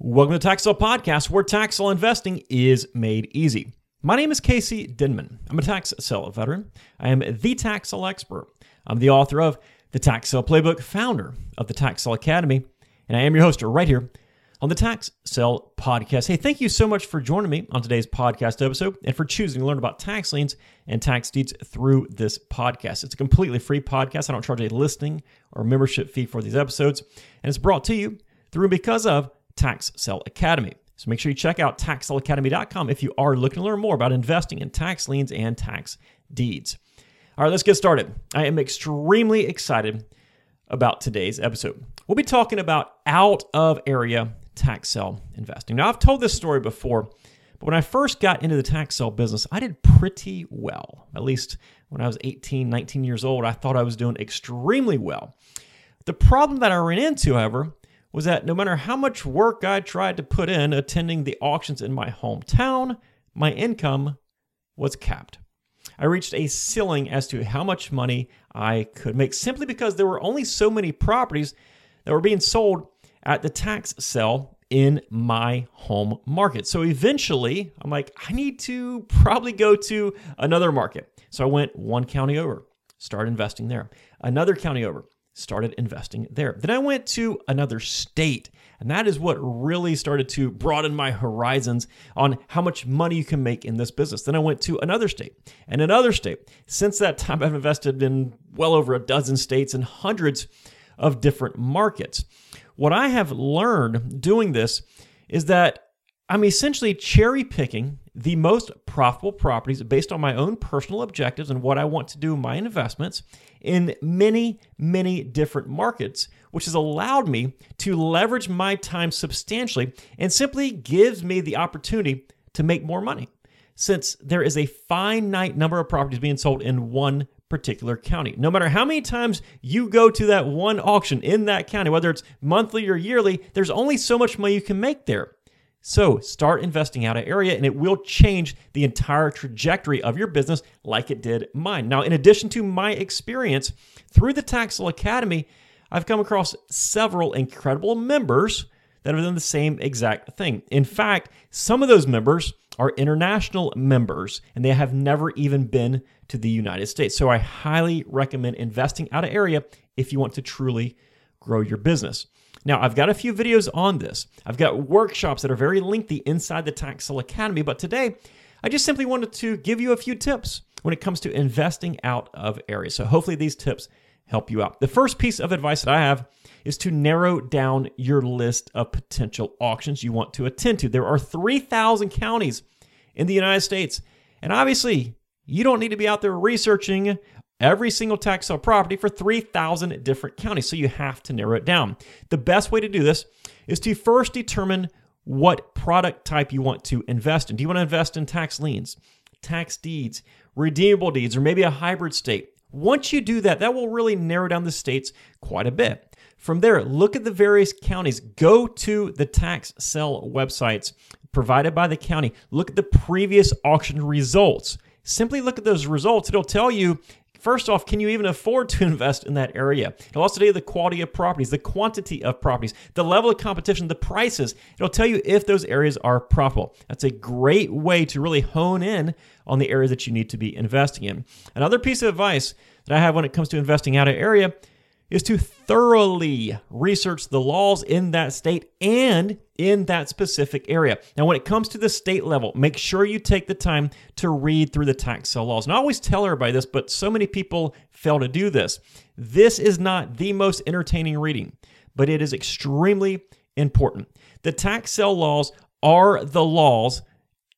Welcome to Tax Sale Podcast, where tax investing is made easy. My name is Casey Denman. I'm a tax sale veteran. I am the tax sale expert. I'm the author of the Tax Sale Playbook, founder of the Tax Sale Academy, and I am your host right here on the Tax Sale Podcast. Hey, thank you so much for joining me on today's podcast episode and for choosing to learn about tax liens and tax deeds through this podcast. It's a completely free podcast. I don't charge a listing or membership fee for these episodes, and it's brought to you through because of Tax Sale Academy. So make sure you check out taxsaleacademy.com if you are looking to learn more about investing in tax liens and tax deeds. All right, let's get started. I am extremely excited about today's episode. We'll be talking about out of area tax sale investing. Now, I've told this story before, but when I first got into the tax sale business, I did pretty well. At least when I was 18, 19 years old, I thought I was doing extremely well. The problem that I ran into, however, was that no matter how much work I tried to put in attending the auctions in my hometown, my income was capped. I reached a ceiling as to how much money I could make simply because there were only so many properties that were being sold at the tax sale in my home market. So eventually, I'm like, I need to probably go to another market. So I went one county over, started investing there. Another county over, started investing there. Then I went to another state, and that is what really started to broaden my horizons on how much money you can make in this business. Then I went to another state and another state. Since that time, I've invested in well over a dozen states and hundreds of different markets. What I have learned doing this is that I'm essentially cherry picking the most profitable properties based on my own personal objectives and what I want to do in my investments in many, many different markets, which has allowed me to leverage my time substantially and simply gives me the opportunity to make more money since there is a finite number of properties being sold in one particular county. No matter how many times you go to that one auction in that county, whether it's monthly or yearly, there's only so much money you can make there. So start investing out of area and it will change the entire trajectory of your business like it did mine. Now, in addition to my experience through the Tax Sale Academy, I've come across several incredible members that have done the same exact thing. In fact, some of those members are international members and they have never even been to the United States. So I highly recommend investing out of area if you want to truly grow your business. Now, I've got a few videos on this. I've got workshops that are very lengthy inside the Tax Sale Academy, but today I just simply wanted to give you a few tips when it comes to investing out of areas. So hopefully these tips help you out. The first piece of advice that I have is to narrow down your list of potential auctions you want to attend to. There are 3,000 counties in the United States, and obviously, you don't need to be out there researching every single tax sale property for 3,000 different counties. So you have to narrow it down. The best way to do this is to first determine what product type you want to invest in. Do you want to invest in tax liens, tax deeds, redeemable deeds, or maybe a hybrid state? Once you do that, that will really narrow down the states quite a bit. From there, look at the various counties. Go to the tax sale websites provided by the county. Look at the previous auction results. Simply look at those results. It'll tell you First off, can you even afford to invest in that area? It'll also tell you the quality of properties, the quantity of properties, the level of competition, the prices. It'll tell you if those areas are profitable. That's a great way to really hone in on the areas that you need to be investing in. Another piece of advice that I have when it comes to investing out of area is to thoroughly research the laws in that state and in that specific area. Now, when it comes to the state level, make sure you take the time to read through the tax sale laws. And I always tell everybody this, but so many people fail to do this. This is not the most entertaining reading, but it is extremely important. The tax sale laws are the laws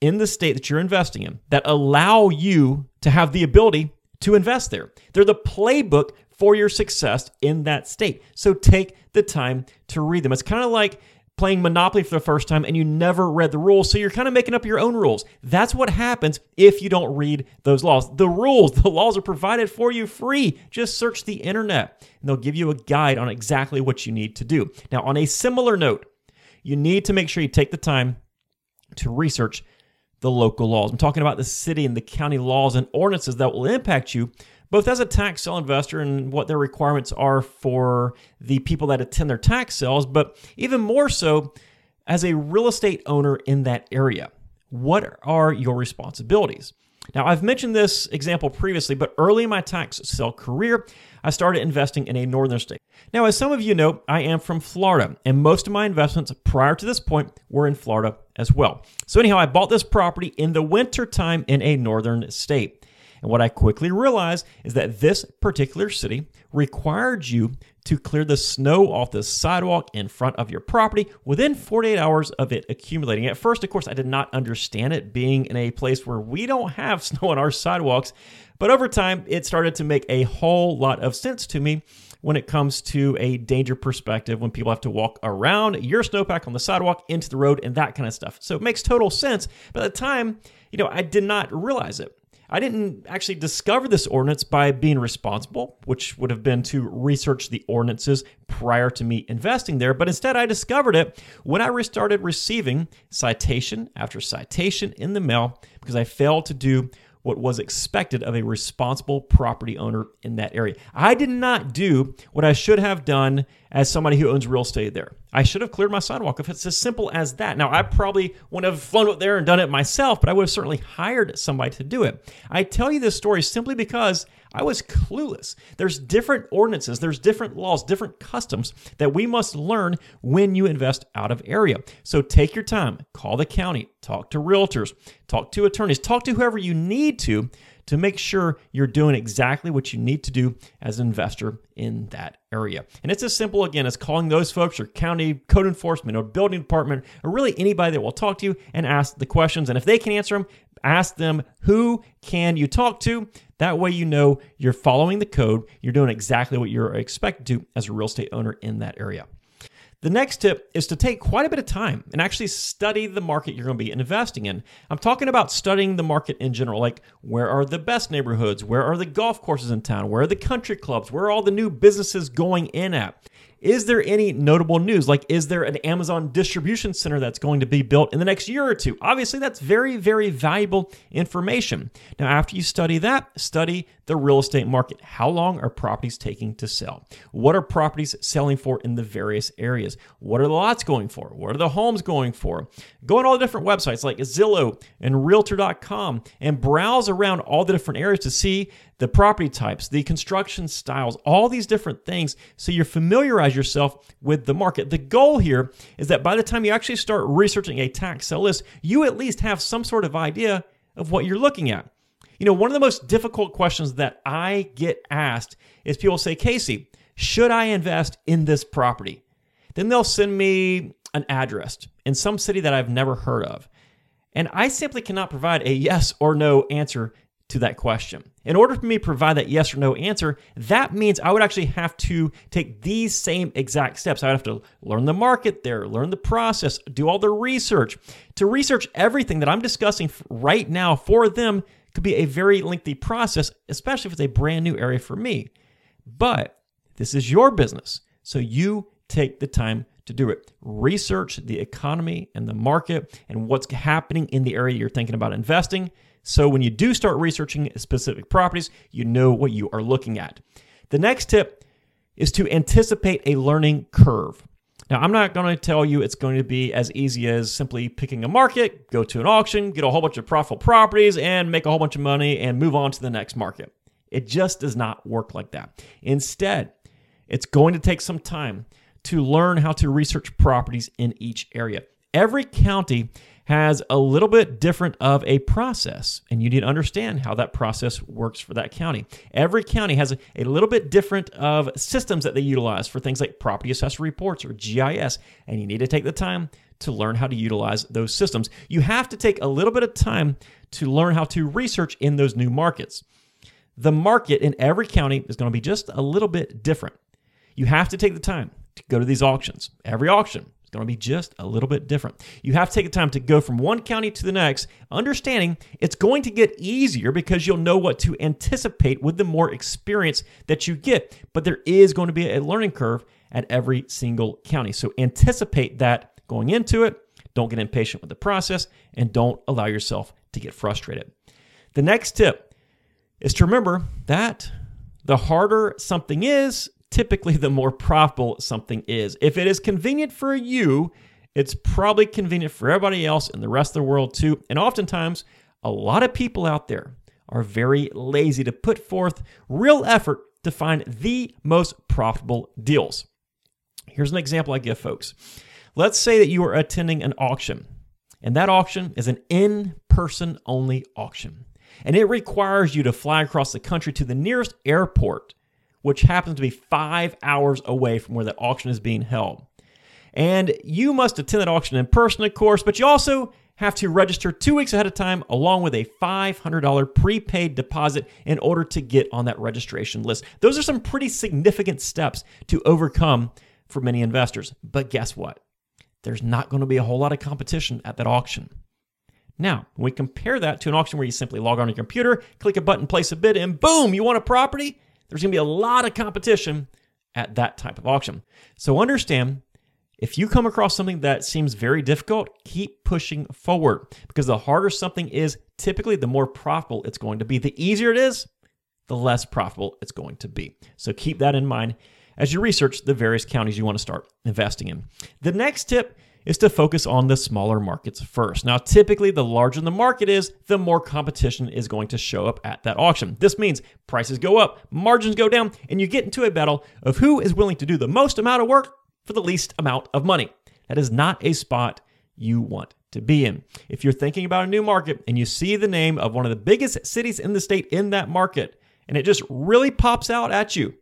in the state that you're investing in that allow you to have the ability to invest there. They're the playbook for your success in that state. So take the time to read them. It's kind of like playing Monopoly for the first time and you never read the rules, so you're kind of making up your own rules. That's what happens if you don't read those laws. The rules, the laws are provided for you free. Just search the internet and they'll give you a guide on exactly what you need to do. Now, on a similar note, you need to make sure you take the time to research the local laws. I'm talking about the city and the county laws and ordinances that will impact you both as a tax sale investor and what their requirements are for the people that attend their tax sales, but even more so as a real estate owner in that area? What are your responsibilities? Now, I've mentioned this example previously, but early in my tax sale career, I started investing in a northern state. Now, as some of you know, I am from Florida, and most of my investments prior to this point were in Florida as well. So, anyhow, I bought this property in the winter time in a northern state. And what I quickly realized is that this particular city required you to clear the snow off the sidewalk in front of your property within 48 hours of it accumulating. At first, of course, I did not understand it being in a place where we don't have snow on our sidewalks, but over time, it started to make a whole lot of sense to me when it comes to a danger perspective when people have to walk around your snowpack on the sidewalk into the road and that kind of stuff. So it makes total sense. But at the time, you know, I did not realize it. I didn't actually discover this ordinance by being responsible, which would have been to research the ordinances prior to me investing there, but instead I discovered it when I started receiving citation after citation in the mail because I failed to do what was expected of a responsible property owner in that area. I did not do what I should have done as somebody who owns real estate there. I should have cleared my sidewalk if it's as simple as that. Now, I probably wouldn't have flown up there and done it myself, but I would have certainly hired somebody to do it. I tell you this story simply because I was clueless. There's different ordinances, there's different laws, different customs that we must learn when you invest out of area. So take your time, call the county, talk to realtors, talk to attorneys, talk to whoever you need to to make sure you're doing exactly what you need to do as an investor in that area. And it's as simple again as calling those folks or county code enforcement or building department or really anybody that will talk to you and ask the questions. And if they can answer them, ask them who can you talk to that way you know you're following the code you're doing exactly what you're expected to as a real estate owner in that area the next tip is to take quite a bit of time and actually study the market you're going to be investing in. I'm talking about studying the market in general, like where are the best neighborhoods? Where are the golf courses in town? Where are the country clubs? Where are all the new businesses going in at? Is there any notable news? Like, is there an Amazon distribution center that's going to be built in the next year or two? Obviously, that's very, very valuable information. Now, after you study that, study the real estate market. How long are properties taking to sell? What are properties selling for in the various areas? What are the lots going for? What are the homes going for? Go on all the different websites like Zillow and Realtor.com and browse around all the different areas to see the property types, the construction styles, all these different things so you familiarize yourself with the market. The goal here is that by the time you actually start researching a tax sale list, you at least have some sort of idea of what you're looking at. You know, one of the most difficult questions that I get asked is people say, Casey, should I invest in this property? Then they'll send me an address in some city that I've never heard of. And I simply cannot provide a yes or no answer to that question. In order for me to provide that yes or no answer, that means I would actually have to take these same exact steps. I would have to learn the market there, learn the process, do all the research. To research everything that I'm discussing right now for them could be a very lengthy process, especially if it's a brand new area for me. But this is your business. So you take the time to do it. Research the economy and the market and what's happening in the area you're thinking about investing. So when you do start researching specific properties, you know what you are looking at. The next tip is to anticipate a learning curve. Now, I'm not going to tell you it's going to be as easy as simply picking a market, go to an auction, get a whole bunch of profitable properties, and make a whole bunch of money and move on to the next market. It just does not work like that. Instead, it's going to take some time to learn how to research properties in each area. Every county has a little bit different of a process, and you need to understand how that process works for that county. Every county has a, a little bit different of systems that they utilize for things like property assessor reports or GIS, and you need to take the time to learn how to utilize those systems. You have to take a little bit of time to learn how to research in those new markets. The market in every county is going to be just a little bit different. You have to take the time to go to these auctions. Every auction going to be just a little bit different. You have to take the time to go from one county to the next, understanding it's going to get easier because you'll know what to anticipate with the more experience that you get. But there is going to be a learning curve at every single county. So anticipate that going into it. Don't get impatient with the process and don't allow yourself to get frustrated. The next tip is to remember that the harder something is, typically the more profitable something is. If it is convenient for you It's probably convenient for everybody else in the rest of the world too. And oftentimes, a lot of people out there are very lazy to put forth real effort to find the most profitable deals. Here's an example I give folks. Let's say that you are attending an auction, and that auction is an in person only auction. And it requires you to fly across the country to the nearest airport, which happens to be five hours away from where the auction is being held. And you must attend that auction in person, of course, but you also have to register two weeks ahead of time along with a $500 prepaid deposit in order to get on that registration list. Those are some pretty significant steps to overcome for many investors. But guess what? there's not going to be a whole lot of competition at that auction. Now, when we compare that to an auction where you simply log on your computer, click a button, place a bid, and boom, you want a property, there's going to be a lot of competition at that type of auction. So understand if you come across something that seems very difficult, keep pushing forward because the harder something is, typically the more profitable it's going to be. The easier it is, the less profitable it's going to be. So keep that in mind as you research the various counties you want to start investing in. The next tip is to focus on the smaller markets first. Now, typically, the larger the market is, the more competition is going to show up at that auction. This means prices go up, margins go down, and you get into a battle of who is willing to do the most amount of work for the least amount of money. That is not a spot you want to be in. If you're thinking about a new market and you see the name of one of the biggest cities in the state in that market, and it just really pops out at you,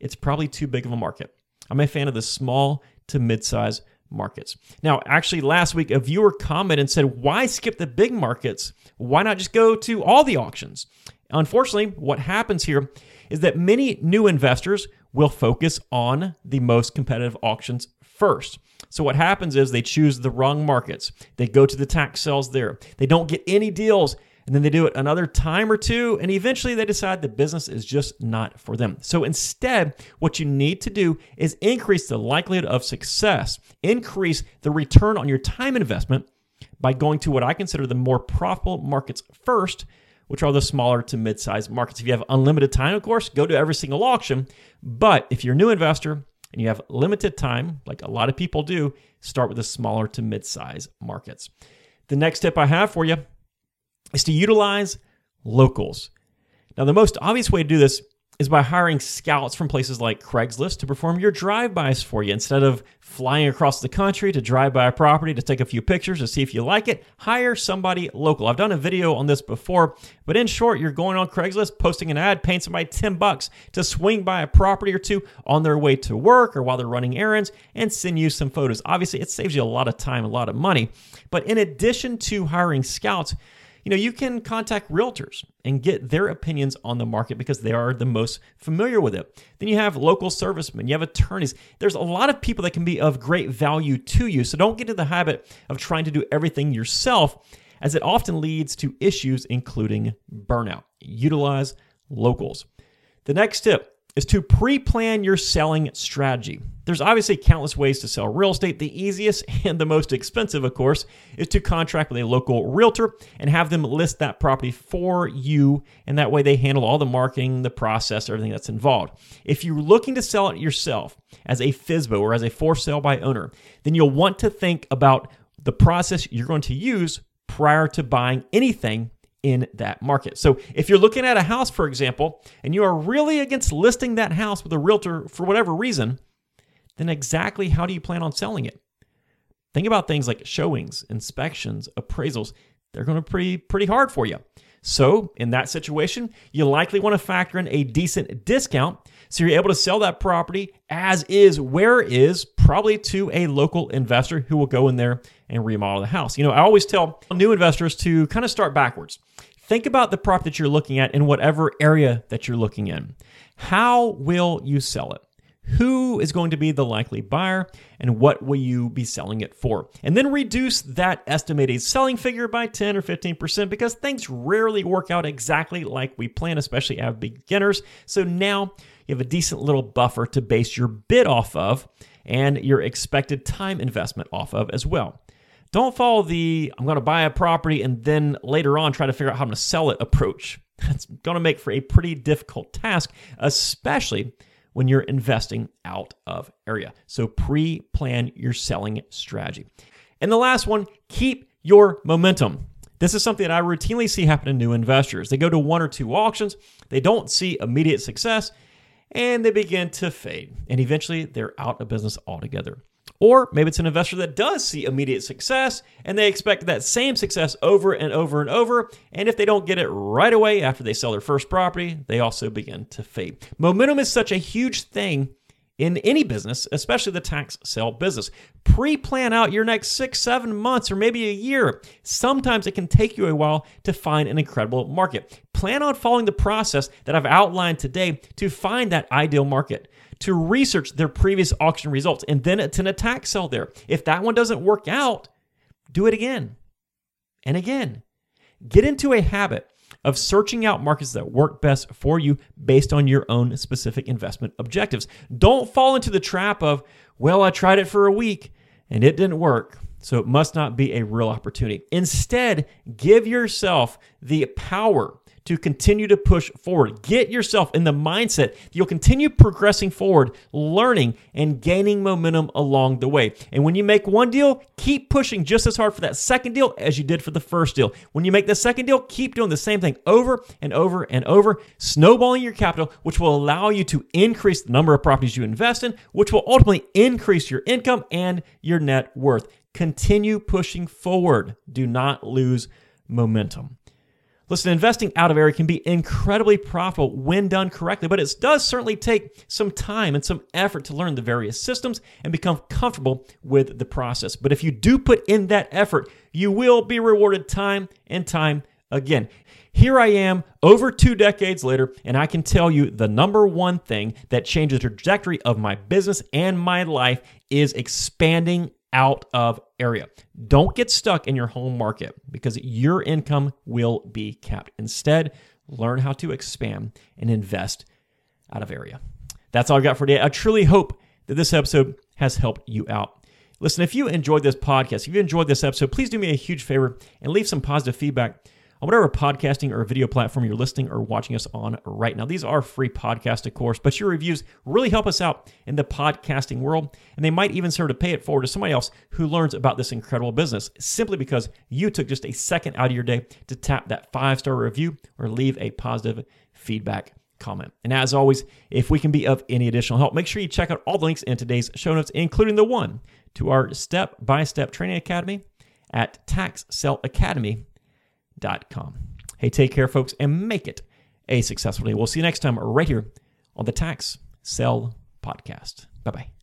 it's probably too big of a market. I'm a fan of the small to mid-size markets. Now, actually, last week a viewer commented and said, "Why skip the big markets? Why not just go to all the auctions?" Unfortunately, what happens here is that many new investors will focus on the most competitive auctions first. So what happens is they choose the wrong markets. They go to the tax sales there. They don't get any deals and then they do it another time or two, and eventually they decide the business is just not for them. So instead, what you need to do is increase the likelihood of success, increase the return on your time investment by going to what I consider the more profitable markets first, which are the smaller to mid sized markets. If you have unlimited time, of course, go to every single auction. But if you're a new investor, and you have limited time, like a lot of people do, start with the smaller to mid size markets. The next tip I have for you is to utilize locals. Now, the most obvious way to do this is by hiring scouts from places like Craigslist to perform your drive-bys for you. Instead of flying across the country to drive by a property to take a few pictures to see if you like it, hire somebody local. I've done a video on this before, but in short, you're going on Craigslist, posting an ad, paying somebody 10 bucks to swing by a property or two on their way to work or while they're running errands and send you some photos. Obviously, it saves you a lot of time, a lot of money. But in addition to hiring scouts, you know, you can contact realtors and get their opinions on the market because they are the most familiar with it. Then you have local servicemen, you have attorneys. There's a lot of people that can be of great value to you. So don't get into the habit of trying to do everything yourself, as it often leads to issues, including burnout. Utilize locals. The next tip is to pre plan your selling strategy. There's obviously countless ways to sell real estate. The easiest and the most expensive, of course, is to contract with a local realtor and have them list that property for you. And that way they handle all the marketing, the process, everything that's involved. If you're looking to sell it yourself as a FSBO or as a for sale by owner, then you'll want to think about the process you're going to use prior to buying anything in that market. So if you're looking at a house, for example, and you are really against listing that house with a realtor for whatever reason, then exactly how do you plan on selling it? Think about things like showings, inspections, appraisals. They're going to be pretty hard for you. So, in that situation, you likely want to factor in a decent discount so you're able to sell that property as is, where is, probably to a local investor who will go in there and remodel the house. You know, I always tell new investors to kind of start backwards. Think about the property that you're looking at in whatever area that you're looking in. How will you sell it? Who is going to be the likely buyer and what will you be selling it for? And then reduce that estimated selling figure by 10 or 15% because things rarely work out exactly like we plan, especially as beginners. So now you have a decent little buffer to base your bid off of and your expected time investment off of as well. Don't follow the I'm going to buy a property and then later on try to figure out how I'm going to sell it approach. That's going to make for a pretty difficult task, especially when you're investing out of area. So pre plan your selling strategy. And the last one, keep your momentum. This is something that I routinely see happen to new investors. They go to one or two auctions, they don't see immediate success, and they begin to fade. And eventually they're out of business altogether. Or maybe it's an investor that does see immediate success and they expect that same success over and over and over. And if they don't get it right away after they sell their first property, they also begin to fade. Momentum is such a huge thing in any business, especially the tax sale business. Pre plan out your next six, seven months, or maybe a year. Sometimes it can take you a while to find an incredible market. Plan on following the process that I've outlined today to find that ideal market, to research their previous auction results, and then it's an attack sell there. If that one doesn't work out, do it again and again. Get into a habit of searching out markets that work best for you based on your own specific investment objectives. Don't fall into the trap of, well, I tried it for a week and it didn't work. So it must not be a real opportunity. Instead, give yourself the power to continue to push forward. Get yourself in the mindset you'll continue progressing forward, learning and gaining momentum along the way. And when you make one deal, keep pushing just as hard for that second deal as you did for the first deal. When you make the second deal, keep doing the same thing over and over and over, snowballing your capital, which will allow you to increase the number of properties you invest in, which will ultimately increase your income and your net worth. Continue pushing forward. Do not lose momentum. Listen, investing out of area can be incredibly profitable when done correctly, but it does certainly take some time and some effort to learn the various systems and become comfortable with the process. But if you do put in that effort, you will be rewarded time and time again. Here I am over two decades later, and I can tell you the number one thing that changes the trajectory of my business and my life is expanding out of area. Don't get stuck in your home market because your income will be capped. Instead, learn how to expand and invest out of area. That's all I've got for today. I truly hope that this episode has helped you out. Listen, if you enjoyed this podcast, if you enjoyed this episode, please do me a huge favor and leave some positive feedback on whatever podcasting or video platform you're listening or watching us on right now. These are free podcasts, of course, but your reviews really help us out in the podcasting world, and they might even serve to pay it forward to somebody else who learns about this incredible business simply because you took just a second out of your day to tap that five star review or leave a positive feedback comment. And as always, if we can be of any additional help, make sure you check out all the links in today's show notes, including the one to our step by step training academy at Tax Hey, take care, folks, and make it a successful day. We'll see you next time right here on the Tax Sale Podcast. Bye bye.